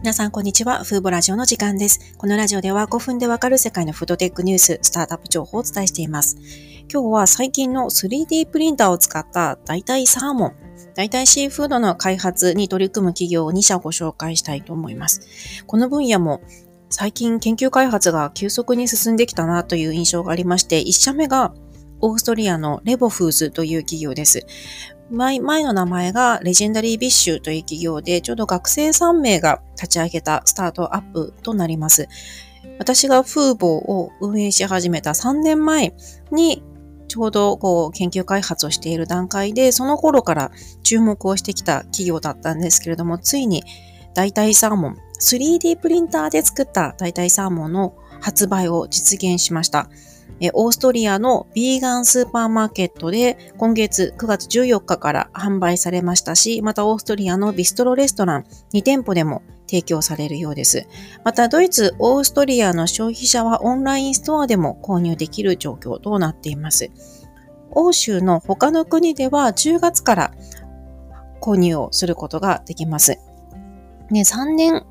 皆さん、こんにちは。フーボラジオの時間です。このラジオでは5分でわかる世界のフードテックニュース、スタートアップ情報をお伝えしています。今日は最近の 3D プリンターを使った代替サーモン、代替シーフードの開発に取り組む企業を2社ご紹介したいと思います。この分野も最近研究開発が急速に進んできたなという印象がありまして、1社目がオーストリアのレボフーズという企業です。前前の名前がレジェンダリービッシュという企業で、ちょうど学生3名が立ち上げたスタートアップとなります。私がフーボーを運営し始めた3年前に、ちょうどこう研究開発をしている段階で、その頃から注目をしてきた企業だったんですけれども、ついに代替サーモン、3D プリンターで作った代替サーモンの発売を実現しました。オーストリアのビーガンスーパーマーケットで今月9月14日から販売されましたし、またオーストリアのビストロレストラン2店舗でも提供されるようです。またドイツ、オーストリアの消費者はオンラインストアでも購入できる状況となっています。欧州の他の国では10月から購入をすることができます。ね、3年、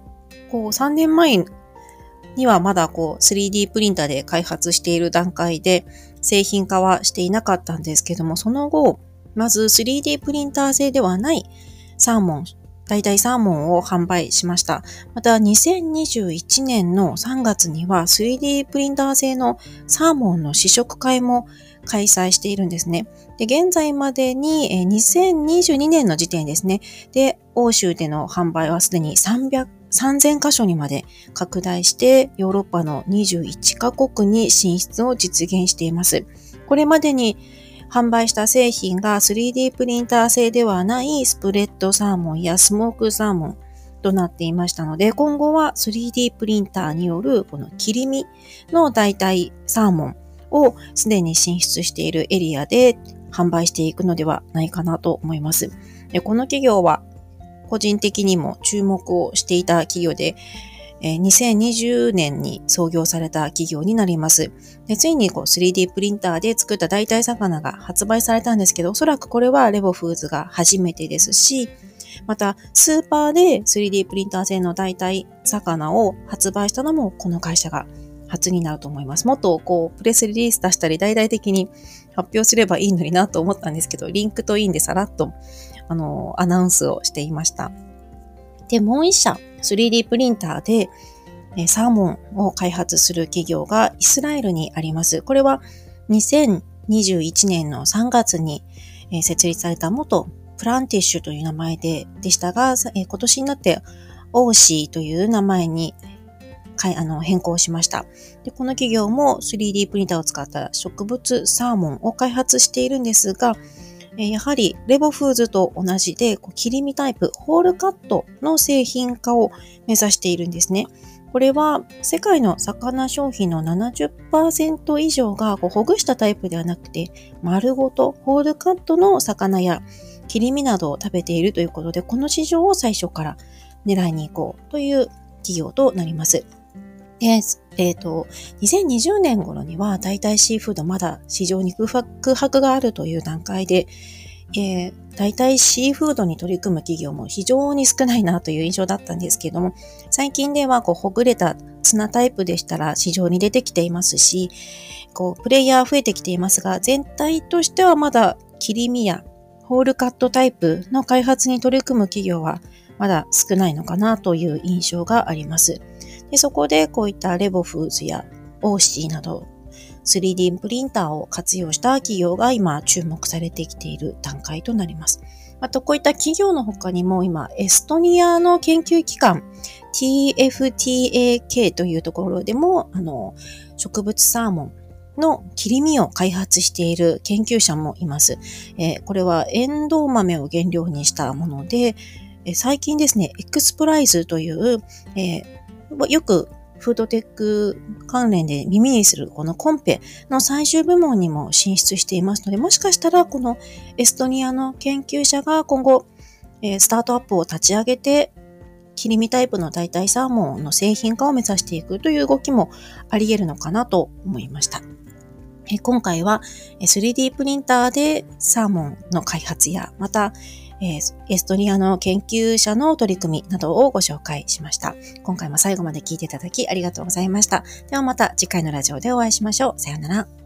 こう3年前にはまだこう 3D プリンターで開発している段階で製品化はしていなかったんですけども、その後、まず 3D プリンター製ではないサーモン、代替サーモンを販売しました。また2021年の3月には 3D プリンター製のサーモンの試食会も開催しているんですね。で、現在までに2022年の時点ですね。で、欧州での販売はすでに300 3000カ所にまで拡大してヨーロッパの21カ国に進出を実現しています。これまでに販売した製品が 3D プリンター製ではないスプレッドサーモンやスモークサーモンとなっていましたので、今後は 3D プリンターによるこの切り身の代替サーモンをすでに進出しているエリアで販売していくのではないかなと思います。でこの企業は個人的にも注目をしていた企業で、2020年に創業された企業になります。でついにこう 3D プリンターで作った代替魚が発売されたんですけど、おそらくこれはレボフーズが初めてですし、またスーパーで 3D プリンター製の代替魚を発売したのもこの会社が初になると思います。もっとこうプレスリリース出したり大々的に発表すればいいのになと思ったんですけど、リンクとインでさらっとあの、アナウンスをしていました。で、もう一社、3D プリンターで、サーモンを開発する企業がイスラエルにあります。これは2021年の3月に、設立された元プランティッシュという名前ででしたが、今年になってオーシーという名前にあの変更しましたで。この企業も 3D プリンターを使った植物サーモンを開発しているんですが、えやはりレボフーズと同じでこう切り身タイプ、ホールカットの製品化を目指しているんですね。これは世界の魚商品の70%以上がこうほぐしたタイプではなくて丸ごとホールカットの魚や切り身などを食べているということでこの市場を最初から狙いに行こうという企業となります。で、えっ、ー、と、2020年頃には代替シーフードまだ市場に空白があるという段階で、えー、代替シーフードに取り組む企業も非常に少ないなという印象だったんですけども、最近ではこうほぐれたツナタイプでしたら市場に出てきていますし、こうプレイヤー増えてきていますが、全体としてはまだ切り身やホールカットタイプの開発に取り組む企業はまだ少ないのかなという印象があります。でそこでこういったレボフーズやオーシーなど 3D プリンターを活用した企業が今注目されてきている段階となります。あとこういった企業の他にも今エストニアの研究機関 TFTAK というところでもあの植物サーモンの切り身を開発している研究者もいます。えー、これはエンドウ豆を原料にしたもので、最近ですね、エクスプライズという、えー、よくフードテック関連で耳にするこのコンペの最終部門にも進出していますので、もしかしたらこのエストニアの研究者が今後、え、スタートアップを立ち上げて、切り身タイプの代替サーモンの製品化を目指していくという動きもあり得るのかなと思いました。今回は 3D プリンターでサーモンの開発や、またえー、エストニアの研究者の取り組みなどをご紹介しました。今回も最後まで聞いていただきありがとうございました。ではまた次回のラジオでお会いしましょう。さようなら。